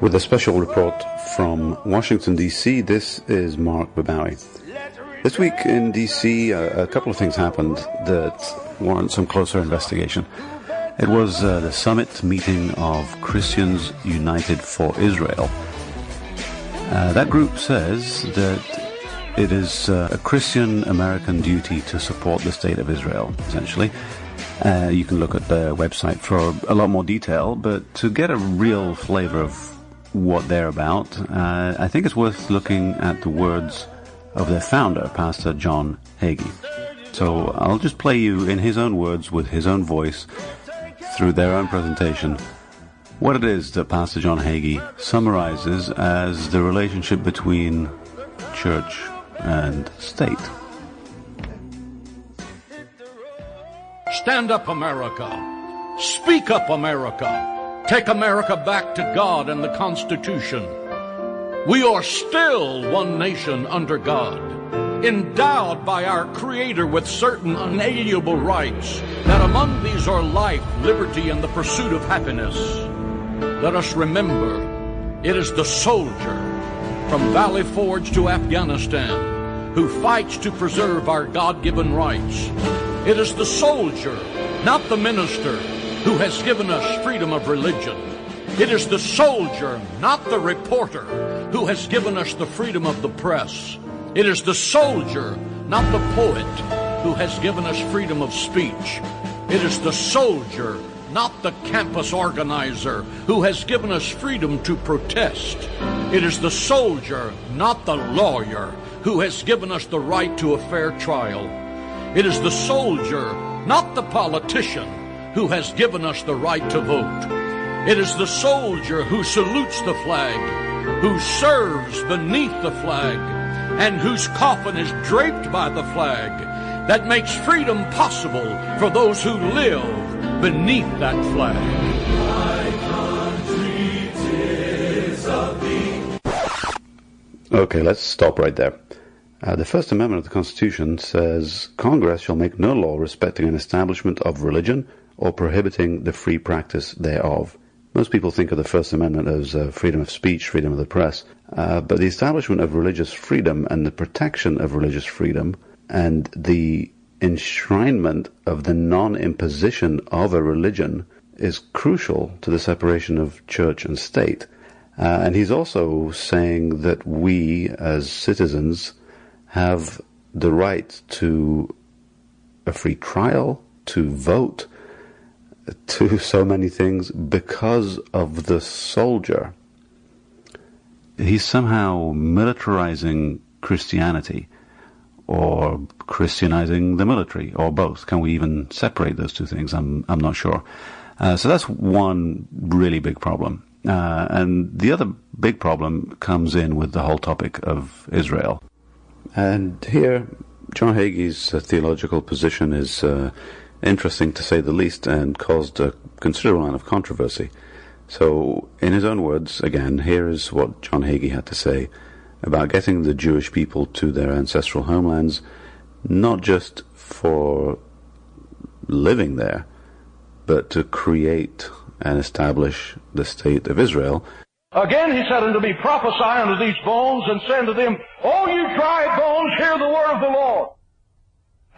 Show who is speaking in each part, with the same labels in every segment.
Speaker 1: With a special report from Washington, D.C., this is Mark Babawi. This week in D.C., a, a couple of things happened that warrant some closer investigation. It was uh, the summit meeting of Christians United for Israel. Uh, that group says that it is uh, a Christian American duty to support the state of Israel, essentially. Uh, you can look at their website for a lot more detail, but to get a real flavor of what they're about, uh, I think it's worth looking at the words of their founder, Pastor John Hagee. So I'll just play you in his own words with his own voice through their own presentation what it is that Pastor John Hagee summarizes as the relationship between church and state.
Speaker 2: Stand up, America. Speak up, America. Take America back to God and the Constitution. We are still one nation under God, endowed by our Creator with certain unalienable rights, that among these are life, liberty, and the pursuit of happiness. Let us remember it is the soldier from Valley Forge to Afghanistan who fights to preserve our God given rights. It is the soldier, not the minister, who has given us freedom of religion. It is the soldier, not the reporter, who has given us the freedom of the press. It is the soldier, not the poet, who has given us freedom of speech. It is the soldier, not the campus organizer, who has given us freedom to protest. It is the soldier, not the lawyer, who has given us the right to a fair trial. It is the soldier, not the politician, who has given us the right to vote. It is the soldier who salutes the flag, who serves beneath the flag, and whose coffin is draped by the flag that makes freedom possible for those who live beneath that flag.
Speaker 1: Okay, let's stop right there. Uh, the First Amendment of the Constitution says Congress shall make no law respecting an establishment of religion or prohibiting the free practice thereof. Most people think of the First Amendment as uh, freedom of speech, freedom of the press, uh, but the establishment of religious freedom and the protection of religious freedom and the enshrinement of the non-imposition of a religion is crucial to the separation of church and state. Uh, and he's also saying that we, as citizens, have the right to a free trial, to vote, to so many things because of the soldier. He's somehow militarizing Christianity or Christianizing the military or both. Can we even separate those two things? I'm, I'm not sure. Uh, so that's one really big problem. Uh, and the other big problem comes in with the whole topic of Israel. And here, John Hagee's uh, theological position is uh, interesting to say the least and caused a considerable amount of controversy. So, in his own words, again, here is what John Hagee had to say about getting the Jewish people to their ancestral homelands, not just for living there, but to create and establish the state of Israel.
Speaker 3: Again he said unto me, Prophesy unto these bones, and say unto them, O you dry bones, hear the word of the Lord.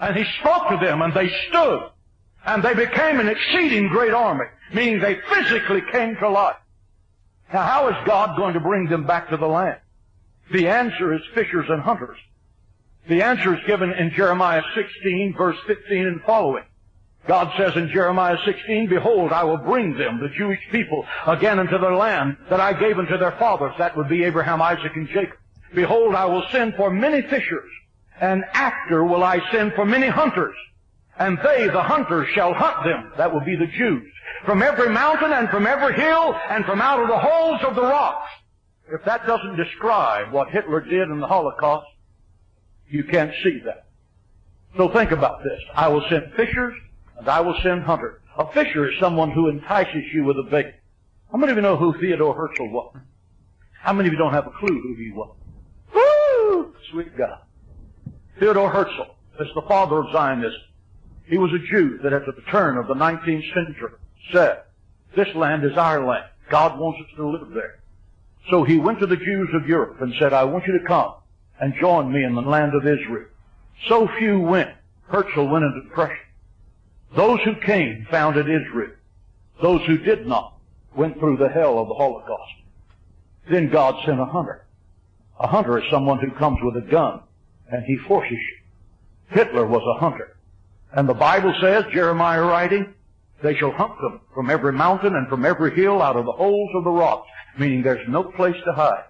Speaker 3: And he spoke to them, and they stood, and they became an exceeding great army, meaning they physically came to life. Now how is God going to bring them back to the land? The answer is fishers and hunters. The answer is given in Jeremiah 16, verse 15 and following. God says in Jeremiah 16, Behold, I will bring them, the Jewish people, again into their land that I gave unto their fathers. That would be Abraham, Isaac, and Jacob. Behold, I will send for many fishers, and after will I send for many hunters. And they, the hunters, shall hunt them. That will be the Jews. From every mountain and from every hill and from out of the holes of the rocks. If that doesn't describe what Hitler did in the Holocaust, you can't see that. So think about this. I will send fishers and I will send hunter. A fisher is someone who entices you with a bait. How many of you know who Theodore Herzl was? How many of you don't have a clue who he was? Woo! Sweet God. Theodore Herzl is the father of Zionism. He was a Jew that at the turn of the 19th century said This land is our land. God wants us to live there. So he went to the Jews of Europe and said, I want you to come and join me in the land of Israel. So few went. Herzl went into depression. Those who came founded Israel. Those who did not went through the hell of the Holocaust. Then God sent a hunter. A hunter is someone who comes with a gun and he forces you. Hitler was a hunter. And the Bible says, Jeremiah writing, they shall hunt them from every mountain and from every hill out of the holes of the rocks, meaning there's no place to hide.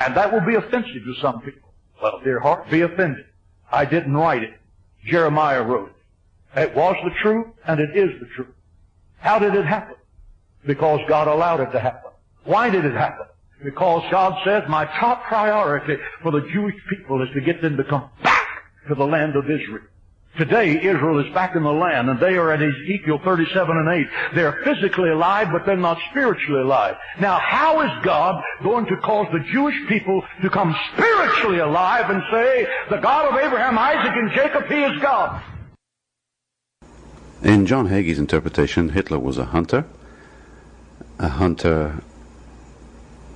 Speaker 3: And that will be offensive to some people. Well, dear heart, be offended. I didn't write it. Jeremiah wrote it. It was the truth and it is the truth. How did it happen? Because God allowed it to happen. Why did it happen? Because God says my top priority for the Jewish people is to get them to come back to the land of Israel. Today, Israel is back in the land, and they are at Ezekiel 37 and 8. They're physically alive, but they're not spiritually alive. Now, how is God going to cause the Jewish people to come spiritually alive and say, the God of Abraham, Isaac, and Jacob, He is God?
Speaker 1: In John Hagee's interpretation, Hitler was a hunter, a hunter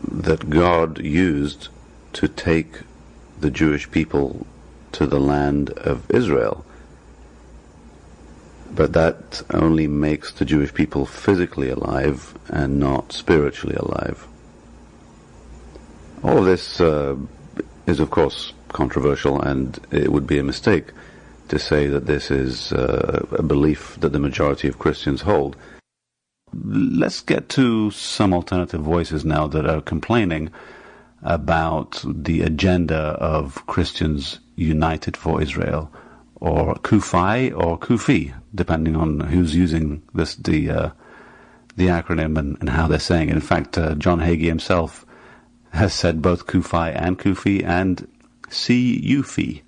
Speaker 1: that God used to take the Jewish people to the land of Israel. But that only makes the Jewish people physically alive and not spiritually alive. All of this uh, is, of course, controversial, and it would be a mistake to say that this is uh, a belief that the majority of Christians hold. Let's get to some alternative voices now that are complaining about the agenda of Christians United for Israel or CUFI or Kufi, depending on who's using this the uh, the acronym and, and, how they're saying it. In fact, uh, John Hagee himself has said both CUFI and Kufi and CUFI.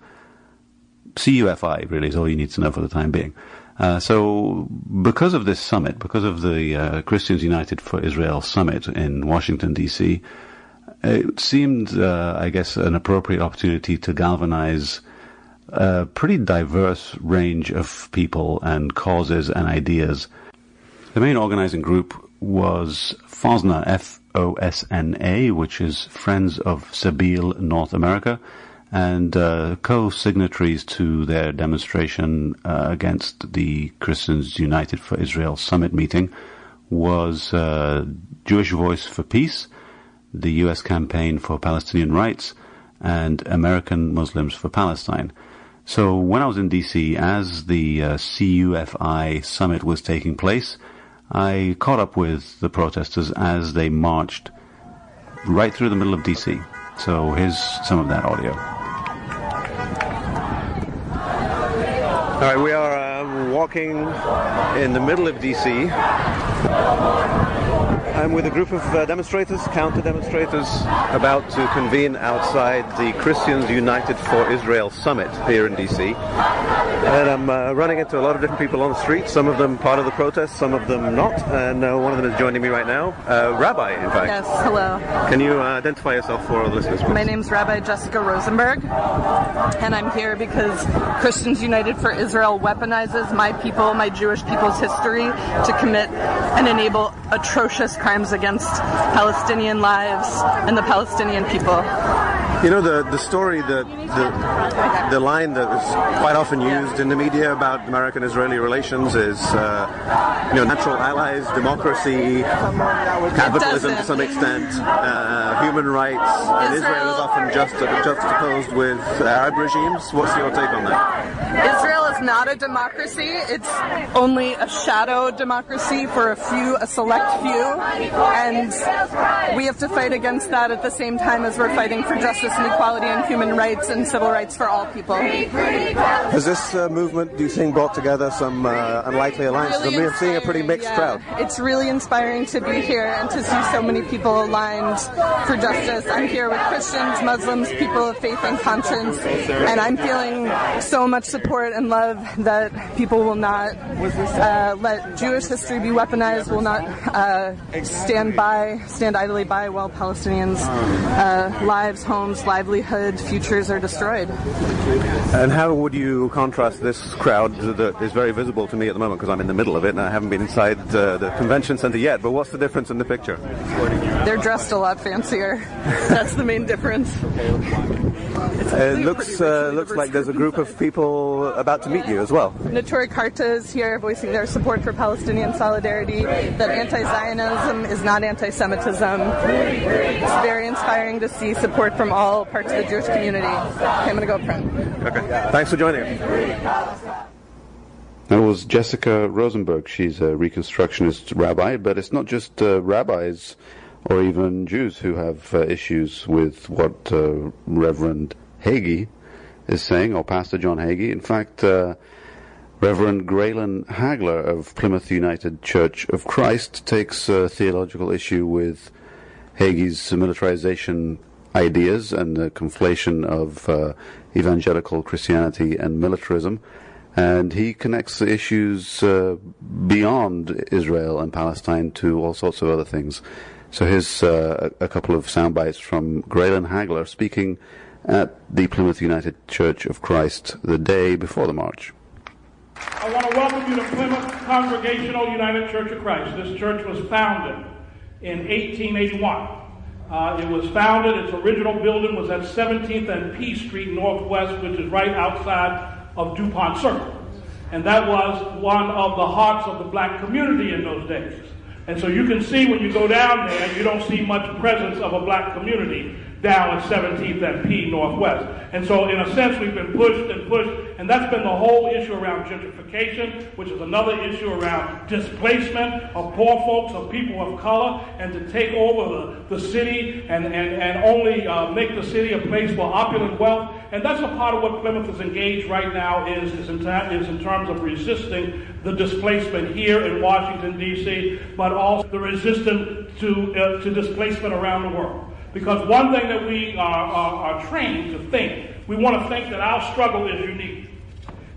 Speaker 1: CUFI really is all you need to know for the time being. Uh, so, because of this summit, because of the uh, Christians United for Israel summit in Washington D.C., it seemed, uh, I guess, an appropriate opportunity to galvanize a pretty diverse range of people and causes and ideas. The main organizing group was FOSNA, F-O-S-N-A, which is Friends of Sabeel North America, and uh, co-signatories to their demonstration uh, against the Christians United for Israel summit meeting was uh, Jewish Voice for Peace, the U.S. Campaign for Palestinian Rights, and American Muslims for Palestine. So when I was in DC, as the uh, CUFI summit was taking place, I caught up with the protesters as they marched right through the middle of DC. So here's some of that audio.
Speaker 4: All right, we are uh, walking in the middle of DC. I'm with a group of uh, demonstrators, counter demonstrators, about to convene outside the Christians United for Israel summit here in DC. And I'm uh, running into a lot of different people on the street, some of them part of the protest, some of them not. And uh, one of them is joining me right now, uh, Rabbi, in fact.
Speaker 5: Yes, hello.
Speaker 4: Can you uh, identify yourself for the listeners? Please?
Speaker 5: My name's Rabbi Jessica Rosenberg, and I'm here because Christians United for Israel weaponizes my people, my Jewish people's history, to commit and enable atrocious crimes against Palestinian lives and the Palestinian people.
Speaker 4: You know the the story that the the line that is quite often used in the media about American-Israeli relations is uh, you know natural allies, democracy, capitalism to some extent, uh, human rights, and Israel is often just juxtaposed with Arab regimes. What's your take on that?
Speaker 5: Israel is not a democracy. It's only a shadow democracy for a few, a select few, and we have to fight against that at the same time as we're fighting for justice and equality and human rights and civil rights for all people.
Speaker 4: Has this uh, movement, do you think, brought together some uh, unlikely alliances? Really I'm seeing a pretty mixed
Speaker 5: yeah.
Speaker 4: crowd.
Speaker 5: It's really inspiring to be here and to see so many people aligned for justice. I'm here with Christians, Muslims, people of faith and conscience, and I'm feeling so much support and love love that people will not uh, let Jewish history be weaponized, will not uh, stand by, stand idly by while Palestinians' uh, lives, homes, livelihood, futures are destroyed.
Speaker 4: And how would you contrast this crowd that is very visible to me at the moment because I'm in the middle of it and I haven't been inside uh, the convention center yet? But what's the difference in the picture?
Speaker 5: They're dressed a lot fancier. That's the main difference.
Speaker 4: It looks uh, looks like there's a group of people about to meet you as well.
Speaker 5: Neturei Karta is here voicing their support for Palestinian solidarity, that anti-Zionism is not anti-Semitism. It's very inspiring to see support from all parts of the Jewish community. Okay, I'm going to go up front.
Speaker 4: Okay, thanks for joining us.
Speaker 1: That was Jessica Rosenberg. She's a Reconstructionist rabbi, but it's not just uh, rabbis or even Jews who have uh, issues with what uh, Reverend Hagee is saying, or Pastor John Hagee. In fact, uh, Reverend Graylan Hagler of Plymouth United Church of Christ takes a theological issue with Hagee's militarization ideas and the conflation of uh, evangelical Christianity and militarism. And he connects the issues uh, beyond Israel and Palestine to all sorts of other things. So here's uh, a couple of sound bites from Graylan Hagler speaking at the Plymouth United Church of Christ the day before the march.
Speaker 6: I want to welcome you to Plymouth Congregational United Church of Christ. This church was founded in 1881. Uh, it was founded, its original building was at 17th and P Street Northwest, which is right outside of Dupont Circle. And that was one of the hearts of the black community in those days. And so you can see when you go down there, you don't see much presence of a black community down at 17th and P Northwest. And so, in a sense, we've been pushed and pushed, and that's been the whole issue around gentrification, which is another issue around displacement of poor folks, of people of color, and to take over the, the city and, and, and only uh, make the city a place for opulent wealth. And that's a part of what Plymouth is engaged right now is, is, in, is in terms of resisting the displacement here in Washington, D.C., but also the resistance to, uh, to displacement around the world. Because one thing that we are, are, are trained to think, we want to think that our struggle is unique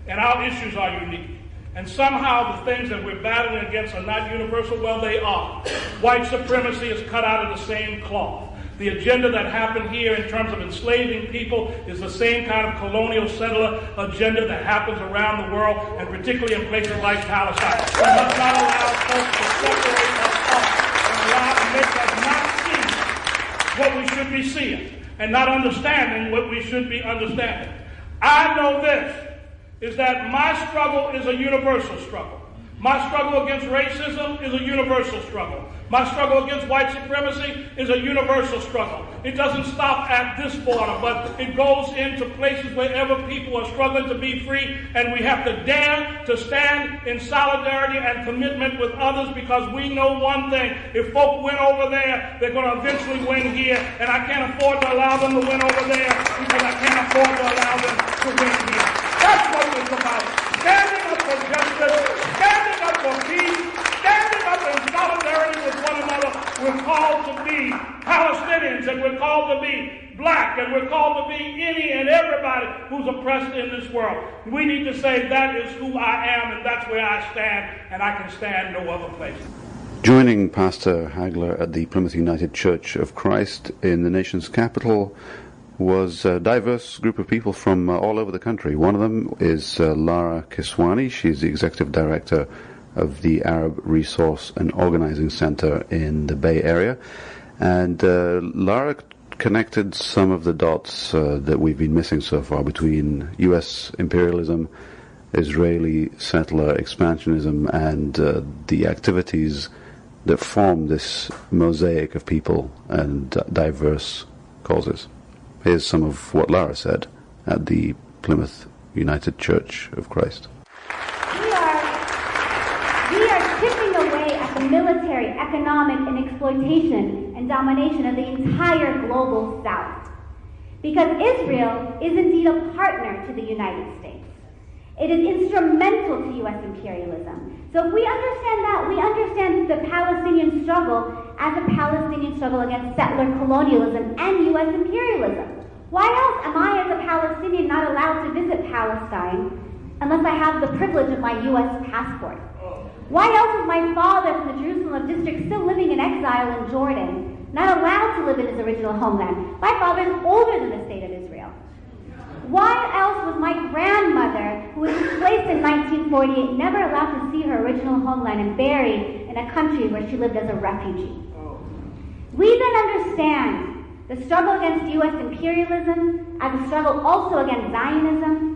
Speaker 6: and our issues are unique. And somehow the things that we're battling against are not universal. Well, they are. White supremacy is cut out of the same cloth. The agenda that happened here in terms of enslaving people is the same kind of colonial settler agenda that happens around the world, and particularly in places like Palestine. We must not allow folks to separate us off and allow make us not what we should be seeing and not understanding what we should be understanding. I know this is that my struggle is a universal struggle. My struggle against racism is a universal struggle. My struggle against white supremacy is a universal struggle. It doesn't stop at this border, but it goes into places wherever people are struggling to be free, and we have to dare to stand in solidarity and commitment with others because we know one thing. If folk win over there, they're going to eventually win here, and I can't afford to allow them to win over there because I can't afford to allow them to win here. That's what it's about. Standing up for justice, standing up for peace, solidarity with one another. We're called to be Palestinians, and we're called to be black, and we're called to be any and everybody who's oppressed in this world. We need to say that is who I am, and that's where I stand, and I can stand no other place.
Speaker 1: Joining Pastor Hagler at the Plymouth United Church of Christ in the nation's capital was a diverse group of people from uh, all over the country. One of them is uh, Lara Kiswani. She's the executive director of the Arab Resource and Organizing Center in the Bay Area. And uh, Lara connected some of the dots uh, that we've been missing so far between U.S. imperialism, Israeli settler expansionism, and uh, the activities that form this mosaic of people and diverse causes. Here's some of what Lara said at the Plymouth United Church of Christ.
Speaker 7: We are, we are chipping away at the military, economic, and exploitation and domination of the entire global South. Because Israel is indeed a partner to the United States. It is instrumental to U.S. imperialism. So if we understand that, we understand the Palestinian struggle as a Palestinian struggle against settler colonialism and U.S. imperialism. Why else am I, as a Palestinian, not allowed to visit Palestine unless I have the privilege of my U.S. passport? Why else is my father from the Jerusalem district still living in exile in Jordan, not allowed to live in his original homeland? My father is older than the state of Israel. Why else was my grandmother, who was displaced in 1948, never allowed to see her original homeland and buried in a country where she lived as a refugee? We then understand the struggle against U.S. imperialism as a struggle also against Zionism.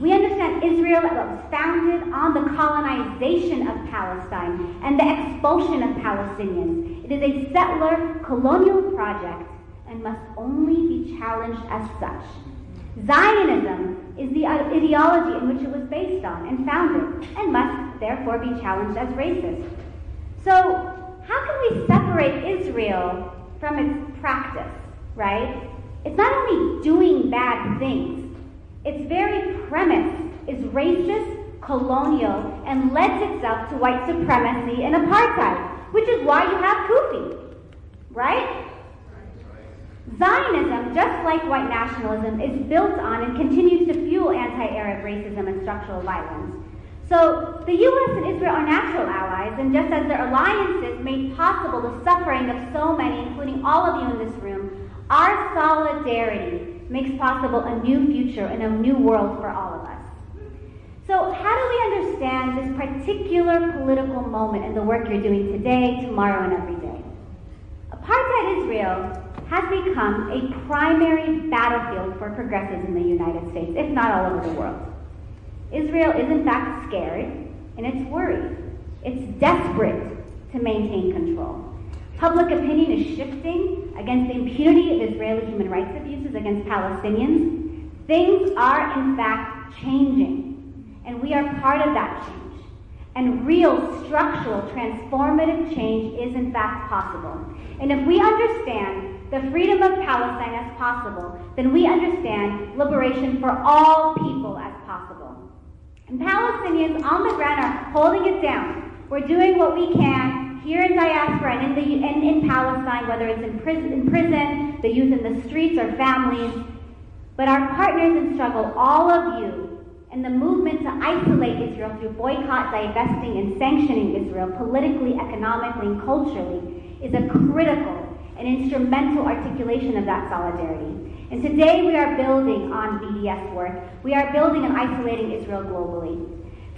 Speaker 7: We understand Israel was founded on the colonization of Palestine and the expulsion of Palestinians. It is a settler colonial project and must only be challenged as such. Zionism is the ideology in which it was based on and founded, and must therefore be challenged as racist. So, how can we separate Israel from its practice, right? It's not only doing bad things, its very premise is racist, colonial, and lends itself to white supremacy and apartheid, which is why you have CUFI, right? Zionism, just like white nationalism, is built on and continues to fuel anti-Arab racism and structural violence. So the U.S. and Israel are natural allies, and just as their alliances made possible the suffering of so many, including all of you in this room, our solidarity makes possible a new future and a new world for all of us. So how do we understand this particular political moment and the work you're doing today, tomorrow, and every day? Apartheid Israel has become a primary battlefield for progressives in the United States, if not all over the world. Israel is in fact scared and it's worried. It's desperate to maintain control. Public opinion is shifting against the impunity of Israeli human rights abuses against Palestinians. Things are in fact changing, and we are part of that change. And real structural transformative change is in fact possible. And if we understand the freedom of Palestine as possible, then we understand liberation for all people as possible. And Palestinians on the ground are holding it down. We're doing what we can here in diaspora and in, the, in Palestine, whether it's in prison, in prison, the youth in the streets, or families. But our partners in struggle, all of you, and the movement to isolate Israel through boycott, divesting, and sanctioning Israel politically, economically, and culturally is a critical and instrumental articulation of that solidarity. And today we are building on BDS work. We are building and isolating Israel globally.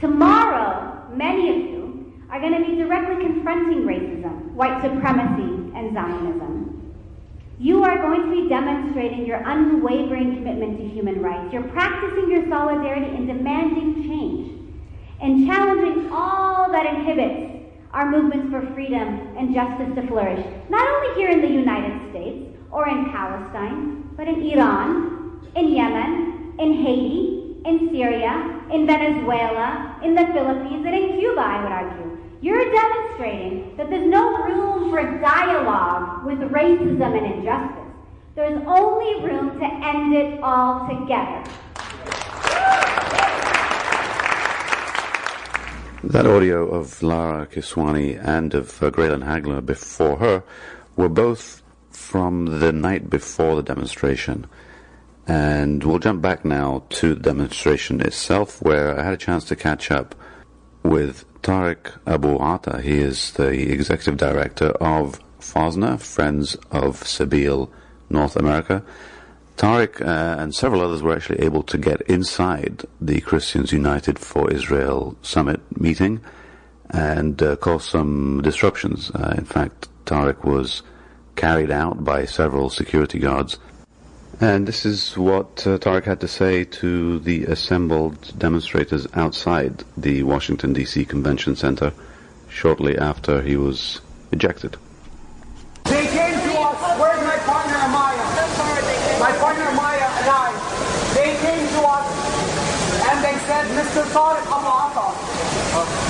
Speaker 7: Tomorrow, many of you are going to be directly confronting racism, white supremacy, and Zionism. You are going to be demonstrating your unwavering commitment to human rights. You're practicing your solidarity and demanding change and challenging all that inhibits our movements for freedom and justice to flourish, not only here in the United States or in Palestine, but in Iran, in Yemen, in Haiti, in Syria, in Venezuela, in the Philippines, and in Cuba, I would argue. You're demonstrating that there's no room for dialogue with racism and injustice. There's only room to end it all together.
Speaker 1: That audio of Lara Kiswani and of uh, Graylan Hagler before her were both from the night before the demonstration. And we'll jump back now to the demonstration itself, where I had a chance to catch up with Tariq Abu Atta. He is the executive director of FOSNA, Friends of Sabeel North America. Tariq uh, and several others were actually able to get inside the Christians United for Israel summit meeting and uh, cause some disruptions. Uh, in fact, Tariq was carried out by several security guards. And this is what uh, Tariq had to say to the assembled demonstrators outside the Washington, D.C. Convention Center shortly after he was ejected.
Speaker 8: They came to us. Where's my partner Amaya? My partner Amaya and I. They came to us and they said,
Speaker 9: Mr. Tariq Abu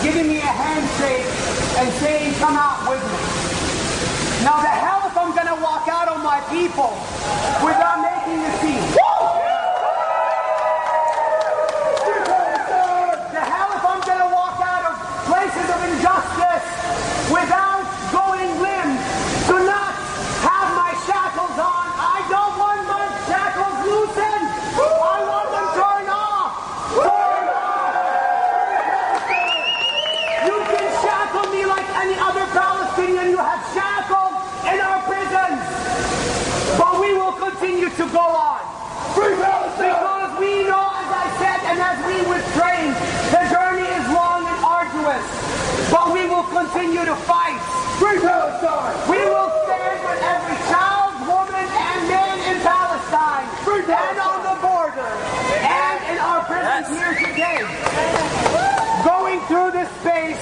Speaker 9: giving me a handshake and saying, come out with me. Now the hell if I'm going to walk out on my people without making a scene. The hell if I'm going to walk out of places of injustice without
Speaker 8: continue to go on. Because we know, as I said, and as we were trained, the journey is long and arduous. But we will continue to fight. Free Palestine! We will stand with every child, woman, and man in Palestine. and on the border. And in our prisons here today. Going through this space,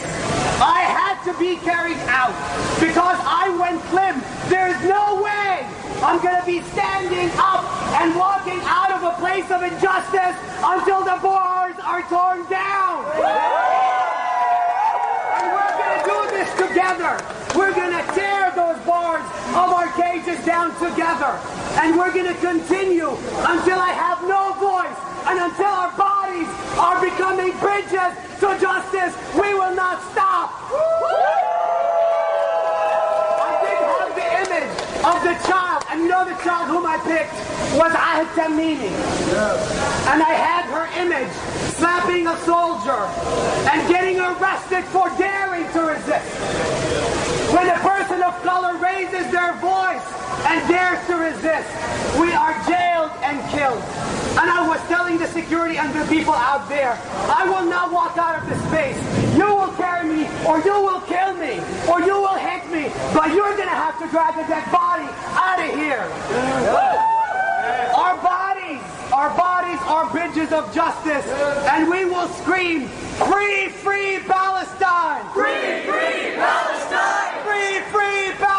Speaker 8: I had to be carried out. Because I went limp. There's no way I'm going to be standing up and walking out of a place of injustice until the bars are torn down. And we're going to do this together. We're going to tear those bars of our cages down together. And we're going to continue until I have no voice and until our bodies are becoming bridges to justice. We will not stop. I did have the image of the child, and you know the child whom I picked was Ahed Tamimi. And I had image slapping a soldier and getting arrested for daring to resist. When a person of color raises their voice and dares to resist, we are jailed and killed. And I was telling the security and the people out there, I will not walk out of this space. You will carry me, or you will kill me, or you will hit me, but you're gonna have to drag a dead body out of here. Our bodies, our are bridges of justice, and we will scream, free, free Palestine! Free, free Palestine! Free, free Palestine!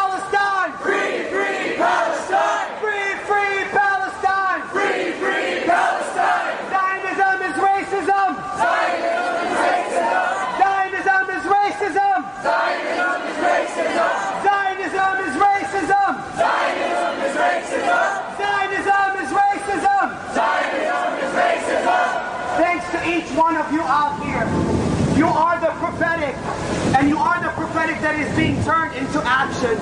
Speaker 8: One of you out here. You are the prophetic, and you are the prophetic that is being turned into action.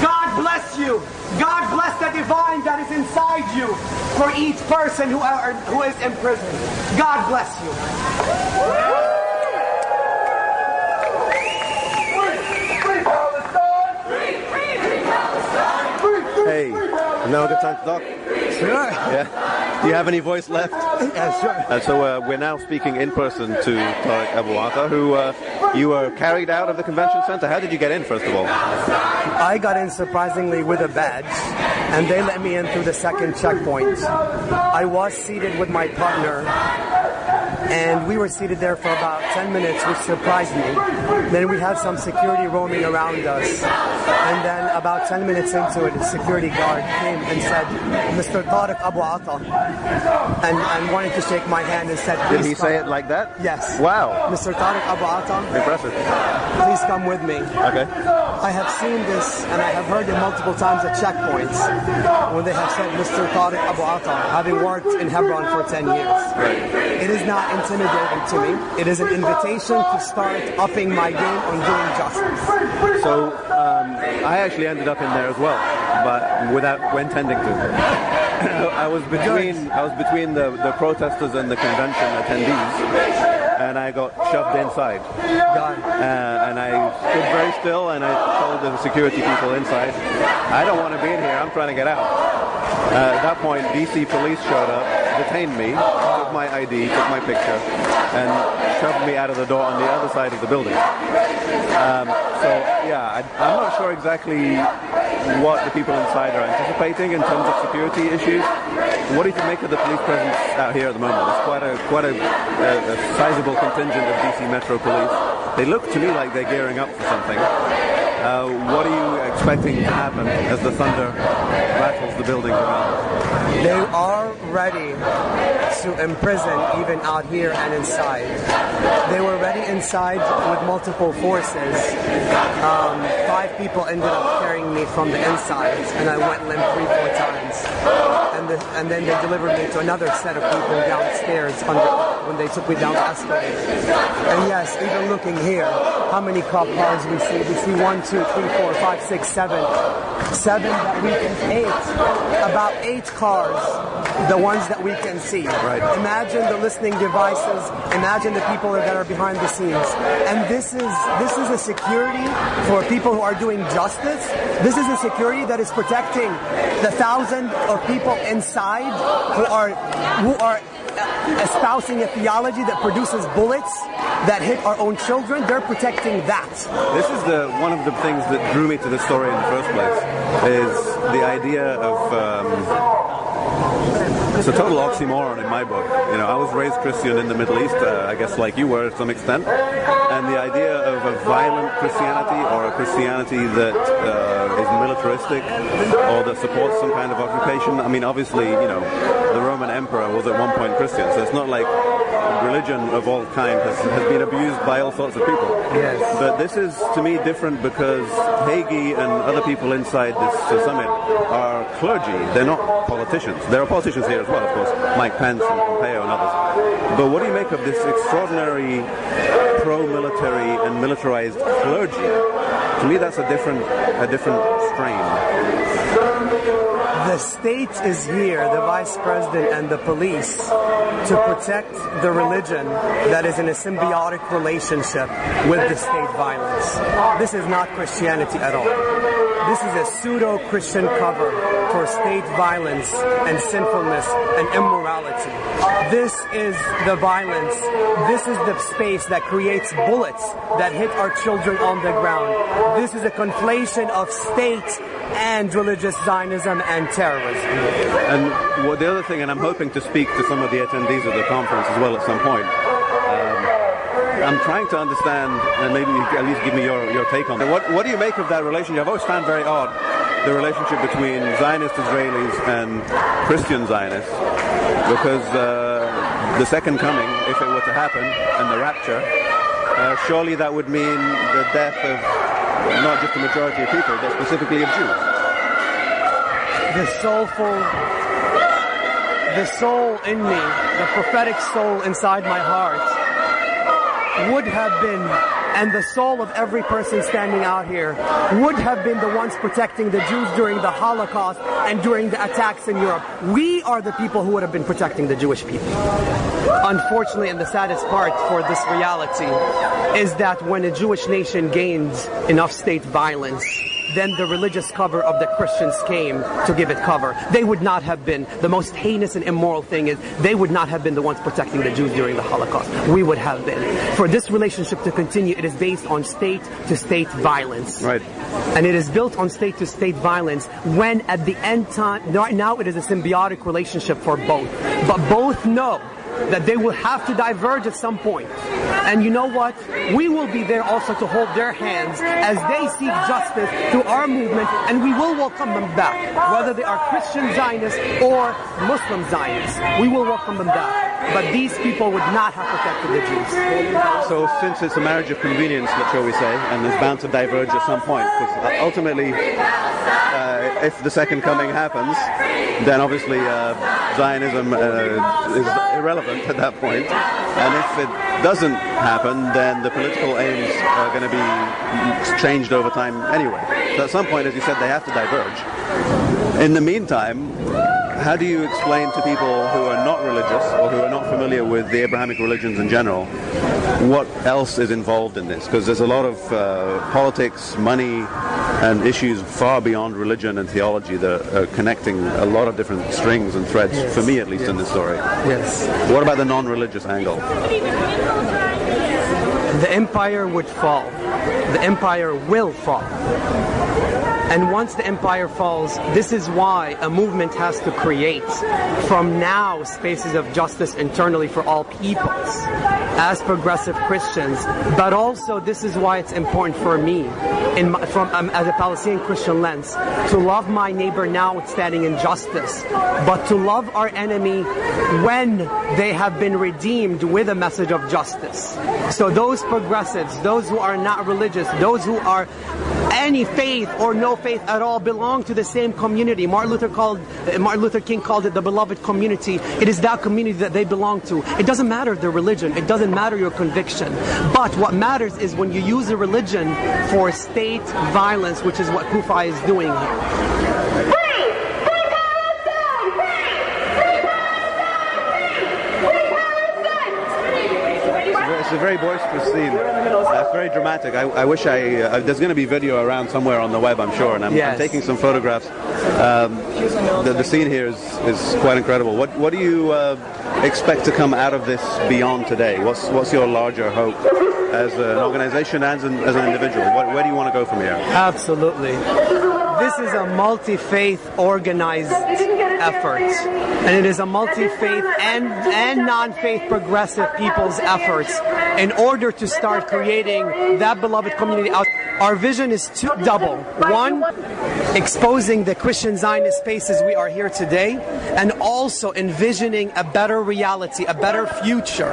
Speaker 8: God bless you. God bless the divine that is inside you for each person who, are, who is in prison. God bless you.
Speaker 4: Hey, now a good time to talk?
Speaker 10: Sure.
Speaker 4: Yeah. Do you have any voice left?
Speaker 10: Yeah, sure.
Speaker 4: And so uh, we're now speaking in person to Tariq Abu Atta, who uh, you were carried out of the convention center. How did you get in, first of all?
Speaker 10: I got in surprisingly with a badge, and they let me in through the second checkpoint. I was seated with my partner, and we were seated there for about 10 minutes, which surprised me. Then we had some security roaming around us, and then about 10 minutes into it, a security guard came and said, Mr. Tariq Abu Atta, and, and wanted to shake my hand and said,
Speaker 4: Did he
Speaker 10: come."
Speaker 4: say it like that?
Speaker 10: Yes.
Speaker 4: Wow.
Speaker 10: Mr. Tariq Abu Atta,
Speaker 4: Impressive.
Speaker 10: please come with me.
Speaker 4: Okay.
Speaker 10: I have seen this and I have heard it multiple times at checkpoints when they have said Mr. Tariq Abu Atta, having worked in Hebron for 10 years. It is not intimidating to me. It is an invitation to start upping my game on doing justice.
Speaker 4: So um, I actually ended up in there as well, but without intending to. I was between I was between the, the protesters and the convention attendees, and I got shoved inside. Uh, and I stood very still, and I told the security people inside, "I don't want to be in here. I'm trying to get out." Uh, at that point, DC police showed up, detained me, took my ID, took my picture, and shoved me out of the door on the other side of the building. Um, so yeah, I, I'm not sure exactly what the people inside are anticipating in terms of security issues. What do you make of the police presence out here at the moment? It's quite a quite a, a, a sizable contingent of DC Metro Police. They look to me like they're gearing up for something. Uh, what are you expecting to happen as the thunder rattles the buildings around?
Speaker 10: They are ready to imprison even out here and inside. They were ready inside with multiple forces. Um, five people ended up carrying me from the inside, and I went limp three, four times. And, the, and then they delivered me to another set of people downstairs under
Speaker 8: when they took me down the escalator. And yes, even looking here, how many cop cars we see? We see one, two, three, four, five, six, seven. Seven that we can eight. About eight cars, the ones that we can see.
Speaker 4: Right.
Speaker 8: Imagine the listening devices. Imagine the people that are behind the scenes. And this is this is a security for people who are doing justice. This is a security that is protecting the thousand of people inside who are who are espousing a theology that produces bullets that hit our own children. They're protecting that.
Speaker 4: This is the one of the things that drew me to the story in the first place is the idea of um, it's a total oxymoron in my book. You know, I was raised Christian in the Middle East, uh, I guess like you were to some extent, and the idea of a violent Christianity or a Christianity that uh, is militaristic or that supports some kind of occupation. I mean, obviously, you know, the Roman Emperor was at one point Christian, so it's not like religion of all kind has, has been abused by all sorts of people.
Speaker 8: Yes.
Speaker 4: But this is, to me, different because Hagee and other people inside this summit are clergy. They're not politicians. There are politicians here as well, of course, Mike Pence and Pompeo and others. But what do you make of this extraordinary pro-military and militarized clergy? To me, that's a different, a different strain.
Speaker 8: The state is here, the vice president and the police, to protect the religion that is in a symbiotic relationship with the state violence. This is not Christianity at all. This is a pseudo Christian cover for state violence and sinfulness and immorality. This is the violence. This is the space that creates bullets that hit our children on the ground. This is a conflation of state and religious Zionism and terrorism.
Speaker 4: And what the other thing, and I'm hoping to speak to some of the attendees of the conference as well at some point. Um, I'm trying to understand, and maybe you at least give me your, your take on it. What, what do you make of that relationship? I've always found very odd the relationship between Zionist Israelis and Christian Zionists, because uh, the second coming, if it were to happen, and the rapture, uh, surely that would mean the death of not just the majority of people, but specifically of Jews.
Speaker 8: The soulful, the soul in me, the prophetic soul inside my heart, would have been, and the soul of every person standing out here, would have been the ones protecting the Jews during the Holocaust and during the attacks in Europe. We are the people who would have been protecting the Jewish people. Unfortunately, and the saddest part for this reality is that when a Jewish nation gains enough state violence, then the religious cover of the Christians came to give it cover. They would not have been, the most heinous and immoral thing is, they would not have been the ones protecting the Jews during the Holocaust. We would have been. For this relationship to continue, it is based on state to state violence.
Speaker 4: Right.
Speaker 8: And it is built on state to state violence when at the end time, right now it is a symbiotic relationship for both. But both know that they will have to diverge at some point. And you know what? We will be there also to hold their hands as they seek justice through our movement, and we will welcome them back, whether they are Christian Zionists or Muslim Zionists. We will welcome them back. But these people would not have protected the Jews.
Speaker 4: So since it's a marriage of convenience, shall we say, and it's bound to diverge at some point, because ultimately, uh, if the second coming happens, then obviously uh, Zionism uh, is irrelevant at that point. And if it doesn't happen, then the political aims are going to be changed over time anyway. So at some point, as you said, they have to diverge. In the meantime, how do you explain to people who are not religious or who are not familiar with the Abrahamic religions in general what else is involved in this? Because there's a lot of uh, politics, money, and issues far beyond religion and theology that are connecting a lot of different strings and threads,
Speaker 8: Yes,
Speaker 4: for me at least, in this story.
Speaker 8: Yes.
Speaker 4: What about the non religious angle?
Speaker 8: the empire would fall. The empire will fall. And once the empire falls, this is why a movement has to create from now spaces of justice internally for all peoples as progressive Christians. But also, this is why it's important for me, in my, from um, as a Palestinian Christian lens, to love my neighbor now standing in justice, but to love our enemy when they have been redeemed with a message of justice. So those progressives, those who are not religious, those who are any faith or no faith at all belong to the same community. Martin Luther called uh, Martin Luther King called it the beloved community. It is that community that they belong to. It doesn't matter their religion. It doesn't matter your conviction. But what matters is when you use a religion for state violence, which is what Kufa is doing here.
Speaker 4: It's a very boisterous scene. That's very dramatic. I, I wish I. Uh, there's going to be video around somewhere on the web, I'm sure, and I'm,
Speaker 8: Yes.
Speaker 4: I'm taking some photographs. Um, the, the scene here is, is quite incredible. What What do you uh, expect to come out of this beyond today? What's What's your larger hope as an organization and as an, as an individual? What, where do you want to go from here?
Speaker 8: Absolutely. This is a multi-faith organized effort. And it is a multi-faith and, and non-faith progressive people's efforts in order to start creating that beloved community out. Our vision is two, double. One, exposing the Christian Zionist spaces we are here today, and also envisioning a better reality, a better future.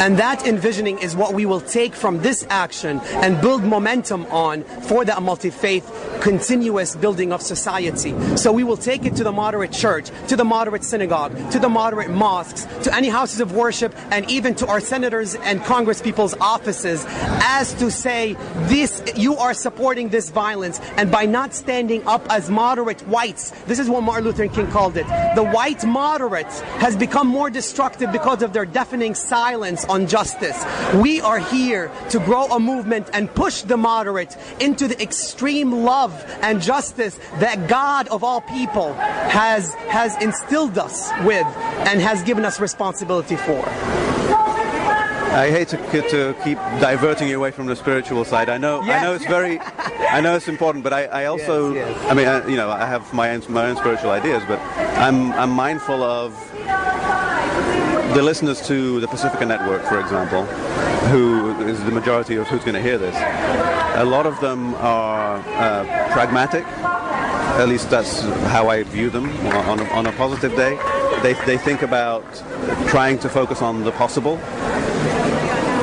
Speaker 8: And that envisioning is what we will take from this action and build momentum on for that multi-faith continuous building of society. So we will take it to the moderate church, to the moderate synagogue, to the moderate mosques, to any houses of worship, and even to our senators and congress people's offices as to say this you are supporting this violence and by not standing up as moderate whites this is what martin luther king called it the white moderate has become more destructive because of their deafening silence on justice we are here to grow a movement and push the moderate into the extreme love and justice that god of all people has has instilled us with and has given us responsibility for
Speaker 4: I hate to, to keep diverting you away from the spiritual side. I know, I know it's very, I know it's important, but I, I also,
Speaker 8: Yes, yes.
Speaker 4: I mean, I, you know, I have my own, my own spiritual ideas, but I'm, I'm mindful of the listeners to the Pacifica Network, for example, who is the majority of who's going to hear this. A lot of them are uh, pragmatic. At least that's how I view them on a, on a positive day. They, they think about trying to focus on the possible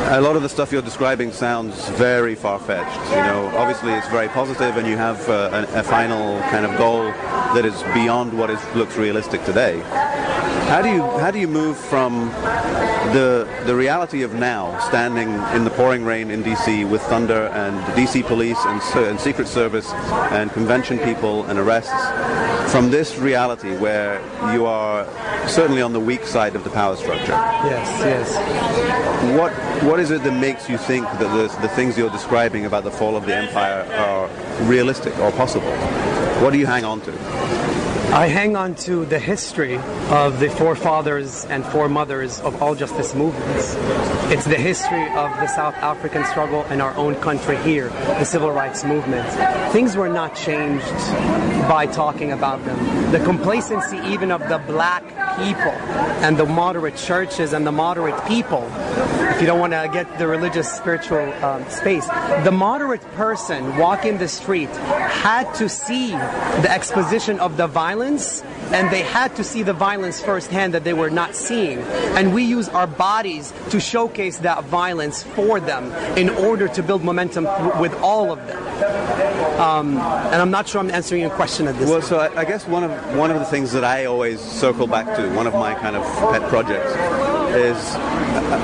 Speaker 4: a lot of the stuff you're describing sounds very far-fetched. You know, obviously it's very positive, and you have uh, a, a final kind of goal that is beyond what is, looks realistic today. How do you how do you move from the the reality of now, standing in the pouring rain in D.C. with thunder and D.C. police and, and Secret Service and convention people and arrests, from this reality where you are certainly on the weak side of the power structure?
Speaker 8: yes yes
Speaker 4: What what is it that makes you think that the, the things you're describing about the fall of the empire are realistic or possible? What do you hang on to?
Speaker 8: I hang on to the history of the forefathers and foremothers of all justice movements. It's the history of the South African struggle in our own country here, the civil rights movement. Things were not changed by talking about them. The complacency even of the black people and the moderate churches and the moderate people, if you don't want to get the religious spiritual um, space, the moderate person walking the street had to see the exposition of the violence and they had to see the violence firsthand that they were not seeing. And we use our bodies to showcase that violence for them in order to build momentum with all of them. Um, and I'm not sure I'm answering your question at this
Speaker 4: Well, so I, I guess one of one of the things that I always circle back to, one of my kind of pet projects, is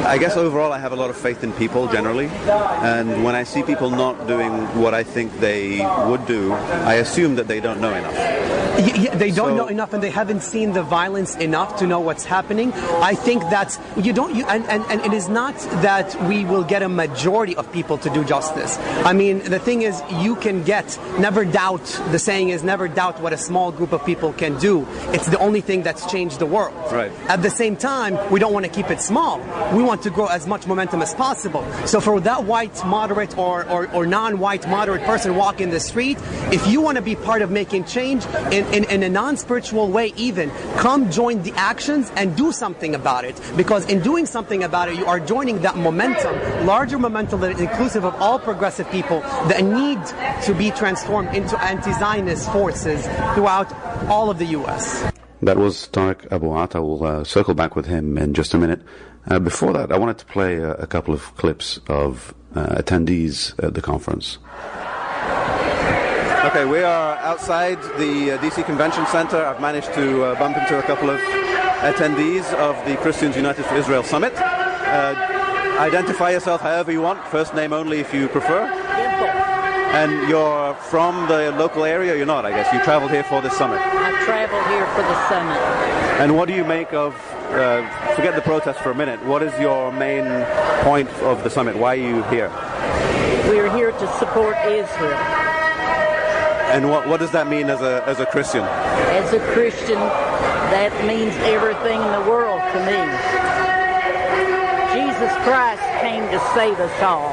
Speaker 4: I guess overall I have a lot of faith in people generally, and when I see people not doing what I think they would do, I assume that they don't know enough.
Speaker 8: Y- y- they don't
Speaker 4: So-
Speaker 8: know enough and they haven't seen the violence enough to know what's happening. I think that's you don't you, and, and, and it is not that we will get a majority of people to do justice. I mean the thing is you can get never doubt the saying is never doubt what a small group of people can do. It's the only thing that's changed the world.
Speaker 4: Right.
Speaker 8: At the same time, we don't want to keep it small. We want to grow as much momentum as possible. So for that white moderate or, or, or non-white moderate person walking the street, if you want to be part of making change in, in, in a non-spiritual way even, come join the actions and do something about it. Because in doing something about it, you are joining that momentum, larger momentum that is inclusive of all progressive people that need to be transformed into anti-Zionist forces throughout all of the U.S.
Speaker 1: That was Tariq Abu Atta. I will uh, circle back with him in just a minute. Uh, before that, I wanted to play a, a couple of clips of uh, attendees at the conference.
Speaker 4: Okay, we are outside the uh, DC Convention Center. I've managed to uh, bump into a couple of attendees of the Christians United for Israel Summit. Uh, identify yourself however you want, first name only if you prefer. And you're from the local area, you're not, I guess. You traveled here for this summit.
Speaker 11: I traveled here for the summit.
Speaker 4: And what do you make of, uh, forget the protest for a minute, what is your main point of the summit? Why are you here?
Speaker 11: We're here to support Israel.
Speaker 4: And what, what does that mean as a, as a Christian?
Speaker 11: As a Christian, that means everything in the world to me. Jesus Christ came to save us all.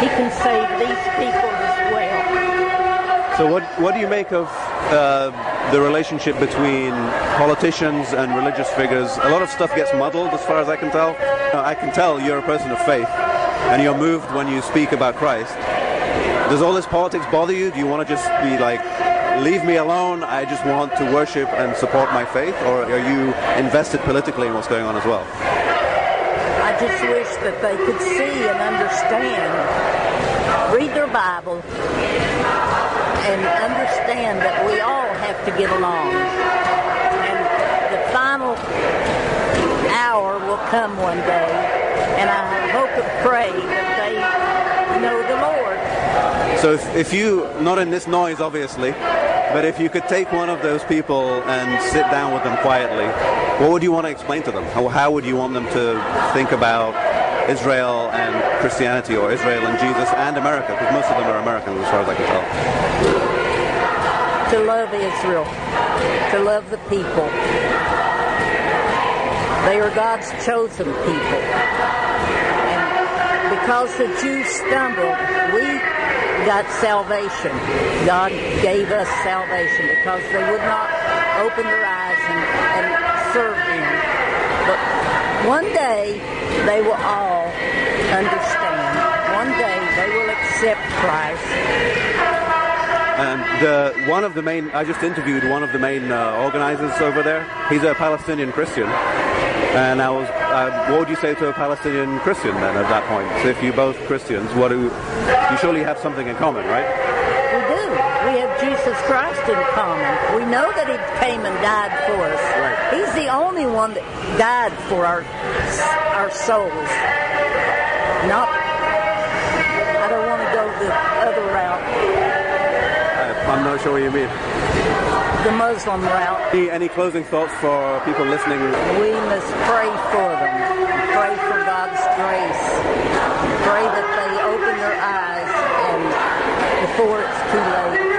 Speaker 11: He can save these people as well.
Speaker 4: So what, what do you make of uh, the relationship between politicians and religious figures? A lot of stuff gets muddled as far as I can tell. Uh, I can tell you're a person of faith and you're moved when you speak about Christ. Does all this politics bother you? Do you want to just be like, leave me alone, I just want to worship and support my faith? Or are you invested politically in what's going on as well?
Speaker 11: I just wish that they could see and understand, read their Bible, and understand that we all have to get along. And the final hour will come one day, and I hope and pray that they know the Lord.
Speaker 4: So if, if you, not in this noise obviously, but if you could take one of those people and sit down with them quietly, what would you want to explain to them? How, how would you want them to think about Israel and Christianity or Israel and Jesus and America? Because most of them are Americans as far as I can tell.
Speaker 11: To love Israel, to love the people. They are God's chosen people. And because the Jews stumbled, we got salvation. God gave us salvation because they would not open their eyes and, and serve Him. But one day they will all understand. One day they will accept Christ.
Speaker 4: And one of the main, I just interviewed one of the main uh, organizers over there. He's a Palestinian Christian. And I was, uh, what would you say to a Palestinian Christian then at that point? So if you're both Christians, what do, you surely have something in common, right?
Speaker 11: We do. We have Jesus Christ in common. We know that He came and died for us.
Speaker 4: Right.
Speaker 11: He's the only one that died for our our souls. Not. I don't want to go the other route,
Speaker 4: I, I'm not sure what you mean.
Speaker 11: The Muslim route.
Speaker 4: Any, any closing thoughts for people listening?
Speaker 11: We must pray for them. Pray for God's grace. Pray that they open their eyes and before it's too late.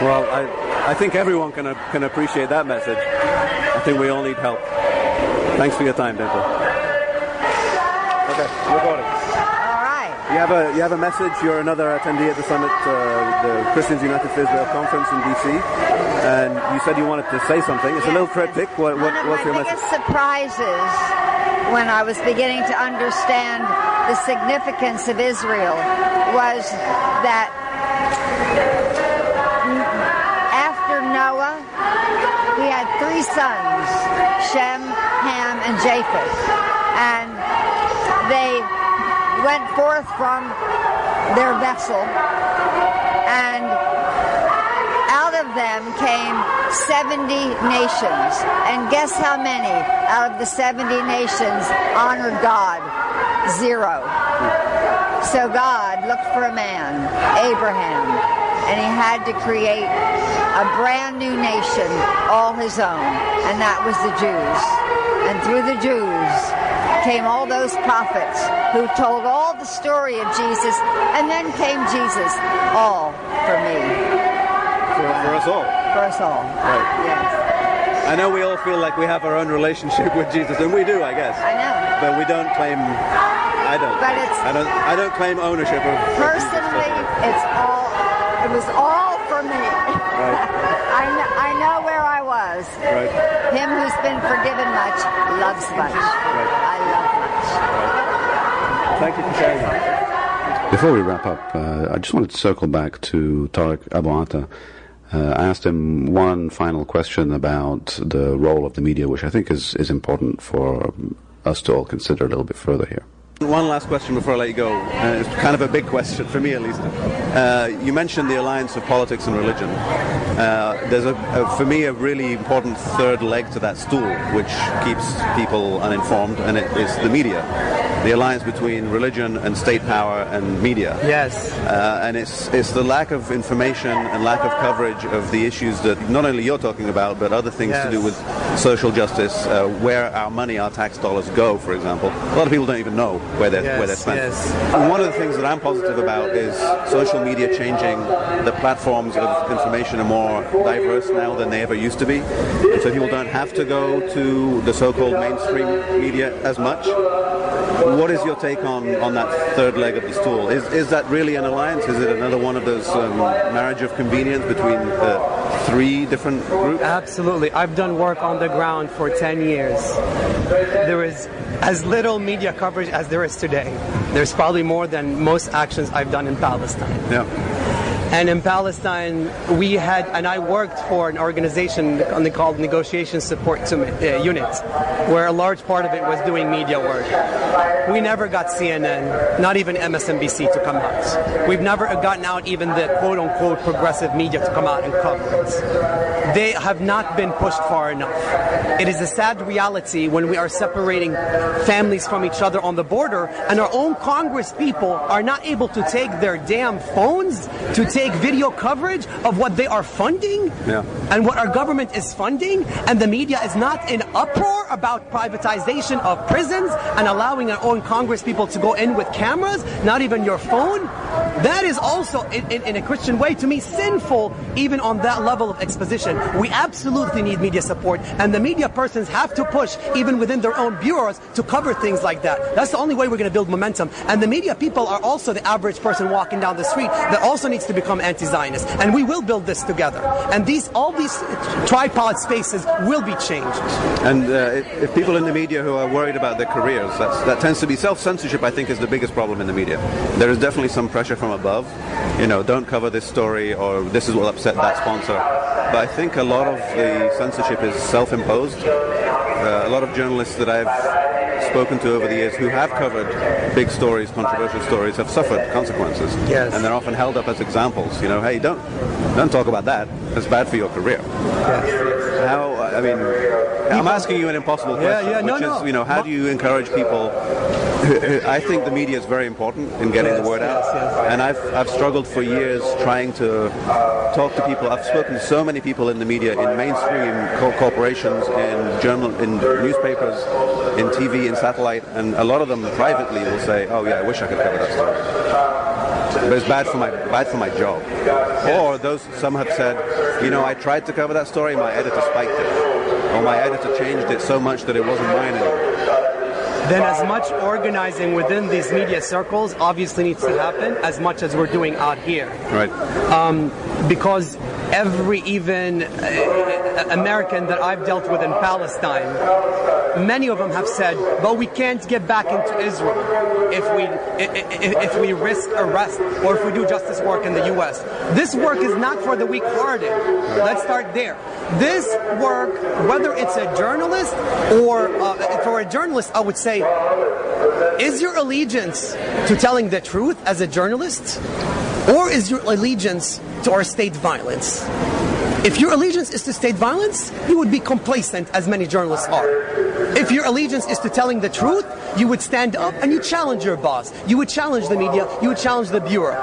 Speaker 4: Well, I, I think everyone can, can appreciate that message. I think we all need help. Thanks for your time, Dimple. Okay, recording. You have a you have a message. You're another attendee at the summit, uh, the Christians United for Israel conference in DC, and you said you wanted to say something. It's a little cryptic. What, what,
Speaker 12: One of
Speaker 4: what's
Speaker 12: my
Speaker 4: your message?
Speaker 12: biggest surprises when I was beginning to understand the significance of Israel was that after Noah, he had three sons, Shem, Ham, and Japheth. And went forth from their vessel, and out of them came 70 nations. And guess how many out of the 70 nations honored God? Zero. So God looked for a man, Abraham, and he had to create a brand new nation, all his own, and that was the Jews. And through the Jews came all those prophets who told all the story of Jesus, and then came Jesus, all for me,
Speaker 4: For, for us all.
Speaker 12: for us all.
Speaker 4: Right.
Speaker 12: Yes,
Speaker 4: I know we all feel like we have our own relationship with Jesus, and we do, I guess.
Speaker 12: I know.
Speaker 4: But we don't claim. I don't.
Speaker 12: But it's-
Speaker 4: I don't. I don't claim ownership of. of Jesus.
Speaker 12: Personally, it's all, it was all for me.
Speaker 4: Right.
Speaker 12: I.
Speaker 4: Right.
Speaker 12: Him who's been forgiven much loves much. I love much.
Speaker 4: Thank you for sharing that.
Speaker 1: Before we wrap up, uh, I just wanted to circle back to Tariq Abu Atta. Uh, I asked him one final question about the role of the media, which I think is, is important for us to all consider a little bit further here.
Speaker 4: One last question before I let you go. Uh, it's kind of a big question, for me at least. Uh, you mentioned the alliance of politics and religion. Uh, there's, a, a, for me, a really important third leg to that stool, which keeps people uninformed, and it is the media. The alliance between religion and state power and media.
Speaker 8: Yes.
Speaker 4: Uh, and it's, it's the lack of information and lack of coverage of the issues that not only you're talking about, but other things
Speaker 8: Yes.
Speaker 4: to do with social justice, uh, where our money, our tax dollars go, for example. A lot of people don't even know where they're, where they're spent.
Speaker 8: yes.
Speaker 4: And one of the things that I'm positive about is social media changing. The platforms of information are more diverse now than they ever used to be. And so people don't have to go to the so-called mainstream media as much. What is your take on, on that third leg of the stool? Is, is that really an alliance? Is it another one of those um, marriage of convenience between uh, three different groups?
Speaker 8: Absolutely. I've done work on the ground for 10 years. There is as little media coverage as there is today. There's probably more than most actions I've done in Palestine.
Speaker 4: Yeah.
Speaker 8: And in Palestine, we had, and I worked for an organization called Negotiation Support uh, Unit, where a large part of it was doing media work. We never got CNN, not even MSNBC to come out. We've never gotten out even the quote unquote progressive media to come out and cover it. They have not been pushed far enough. It is a sad reality when we are separating families from each other on the border and our own Congress people are not able to take their damn phones to take video coverage of what they are funding
Speaker 4: Yeah.
Speaker 8: and what our government is funding, and the media is not in uproar about privatization of prisons and allowing our own Congress people to go in with cameras, not even your phone. That is also, in, in, in a Christian way, to me, sinful, even on that level of exposition. We absolutely need media support, and the media persons have to push, even within their own bureaus, to cover things like that. That's the only way we're going to build momentum. And the media people are also the average person walking down the street that also needs to become anti-Zionist. And we will build this together. And these, all these tripod spaces will be changed.
Speaker 4: And uh, if, people in the media who are worried about their careers, that's, that tends to be self-censorship. I think is the biggest problem in the media. There is definitely some pressure from above. You know, don't cover this story, or this is what upset that sponsor. But I think a lot of the censorship is self-imposed. Uh, a lot of journalists that I've spoken to over the years who have covered big stories, controversial stories, have suffered consequences.
Speaker 8: Yes.
Speaker 4: And they're often held up as examples. You know, hey, don't don't talk about that. That's bad for your career. How? I mean, I'm asking you an impossible
Speaker 8: Yeah,
Speaker 4: question,
Speaker 8: yeah, no,
Speaker 4: which
Speaker 8: no.
Speaker 4: is, you know, how do you encourage people? I think the media is very important in getting
Speaker 8: Yes,
Speaker 4: the word out,
Speaker 8: yes, yes.
Speaker 4: and I've I've struggled for years trying to talk to people. I've spoken to so many people in the media, in mainstream co- corporations, in journal, in newspapers, in TV, in satellite, and a lot of them privately will say, "Oh yeah, I wish I could cover that story." but it's bad for my bad for my job. Or those some have said, you know, I tried to cover that story, my editor spiked it, or my editor changed it so much that it wasn't mine anymore.
Speaker 8: Then as much organizing within these media circles obviously needs to happen as much as we're doing out here.
Speaker 4: Right.
Speaker 8: Um, because every even uh, American that I've dealt with in Palestine, many of them have said, "But we can't get back into Israel if we if we risk arrest or if we do justice work in the U.S." This work is not for the weak-hearted. Let's start there. This work, whether it's a journalist or uh, for a journalist, I would say, is your allegiance to telling the truth as a journalist? Or is your allegiance to our state violence? If your allegiance is to state violence, you would be complacent, as many journalists are. If your allegiance is to telling the truth, you would stand up and you challenge your boss. You would challenge the media. You would challenge the bureau.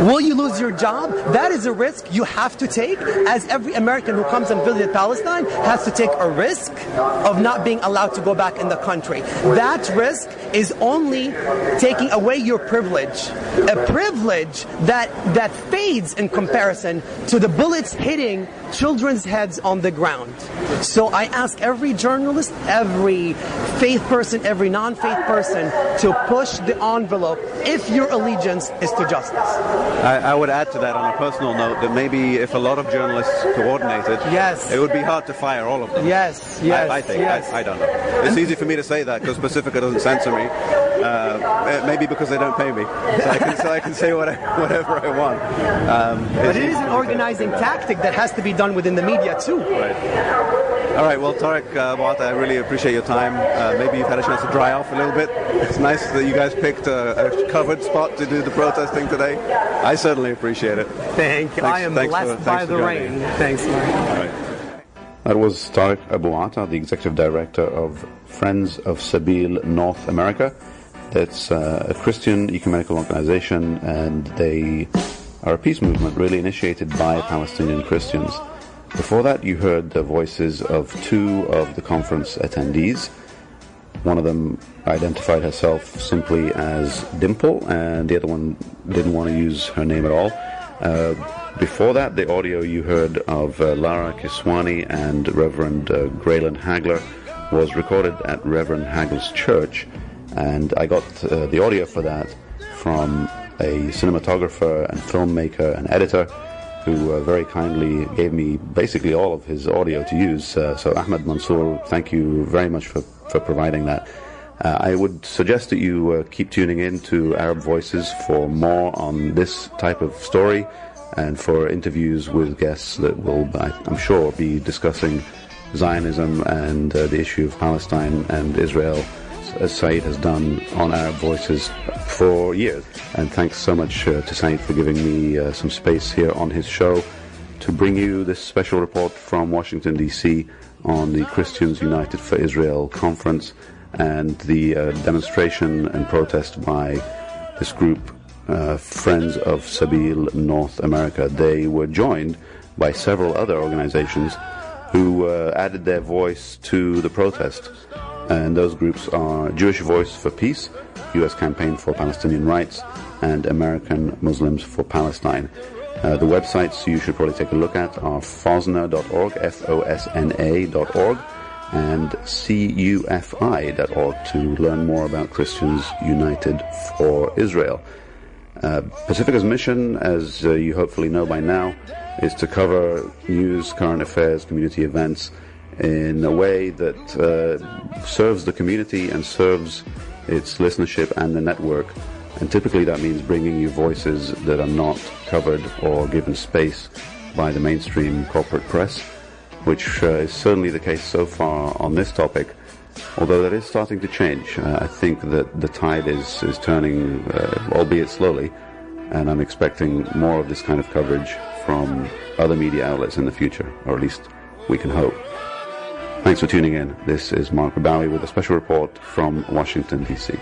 Speaker 8: Will you lose your job? That is a risk you have to take, as every American who comes and visits Palestine has to take a risk of not being allowed to go back in the country. That risk is only taking away your privilege, a privilege that that fades in comparison to the bullets hitting children's heads on the ground. So I ask every journalist, every faith person, every non-faith person to push the envelope if your allegiance is to justice.
Speaker 4: I, I would add to that on a personal note that maybe if a lot of journalists coordinated,
Speaker 8: Yes.
Speaker 4: it would be hard to fire all of them.
Speaker 8: Yes, yes,
Speaker 4: I, I think.
Speaker 8: yes.
Speaker 4: I, I don't know. It's easy for me to say that because Pacifica doesn't censor me. Uh, maybe because they don't pay me, so I can, so I can say what I, whatever I want. Um,
Speaker 8: but it is an organizing tactic that has to be done within the media too.
Speaker 4: Right. All right. Well, Tariq uh, I really appreciate your time. Uh, maybe you've had a chance to dry off a little bit. It's nice that you guys picked a, a covered spot to do the protesting today. I certainly appreciate it.
Speaker 8: Thank you.
Speaker 4: Thanks,
Speaker 8: I am blessed
Speaker 4: for,
Speaker 8: by the rain. Thanks, Mark.
Speaker 4: All right.
Speaker 1: That was Tariq Abu Atta, the executive director of Friends of Sabeel North America. It's uh, a Christian ecumenical organization, and they are a peace movement really initiated by Palestinian Christians. Before that, you heard the voices of two of the conference attendees. One of them identified herself simply as Dimple, and the other one didn't want to use her name at all. Uh, before that, the audio you heard of uh, Lara Kiswani and Reverend uh, Graylan Hagler was recorded at Reverend Hagler's church, and I got uh, the audio for that from a cinematographer and filmmaker and editor who uh, very kindly gave me basically all of his audio to use. Uh, so, Ahmed Mansour, thank you very much for, for providing that. Uh, I would suggest that you uh, keep tuning in to Arab Voices for more on this type of story and for interviews with guests that will, I'm sure, be discussing Zionism and uh, the issue of Palestine and Israel, as Saeed has done on Arab Voices for years. And thanks so much uh, to Saeed for giving me uh, some space here on his show to bring you this special report from Washington, D.C. on the Christians United for Israel conference and the uh, demonstration and protest by this group uh, Friends of Sabeel North America. They were joined by several other organizations who uh, added their voice to the protest. And those groups are Jewish Voice for Peace, U.S. Campaign for Palestinian Rights, and American Muslims for Palestine. Uh, the websites you should probably take a look at are fosna.org, F-O-S-N-A.org, and cufi.org to learn more about Christians United for Israel. Uh, Pacifica's mission, as uh, you hopefully know by now, is to cover news, current affairs, community events in a way that uh, serves the community and serves its listenership and the network. And typically that means bringing you voices that are not covered or given space by the mainstream corporate press, which uh, is certainly the case so far on this topic although that is starting to change. Uh, I think that the tide is, is turning, uh, albeit slowly, and I'm expecting more of this kind of coverage from other media outlets in the future, or at least we can hope. Thanks for tuning in. This is Mark Rabawi with a special report from Washington, D.C.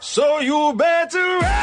Speaker 13: So you better.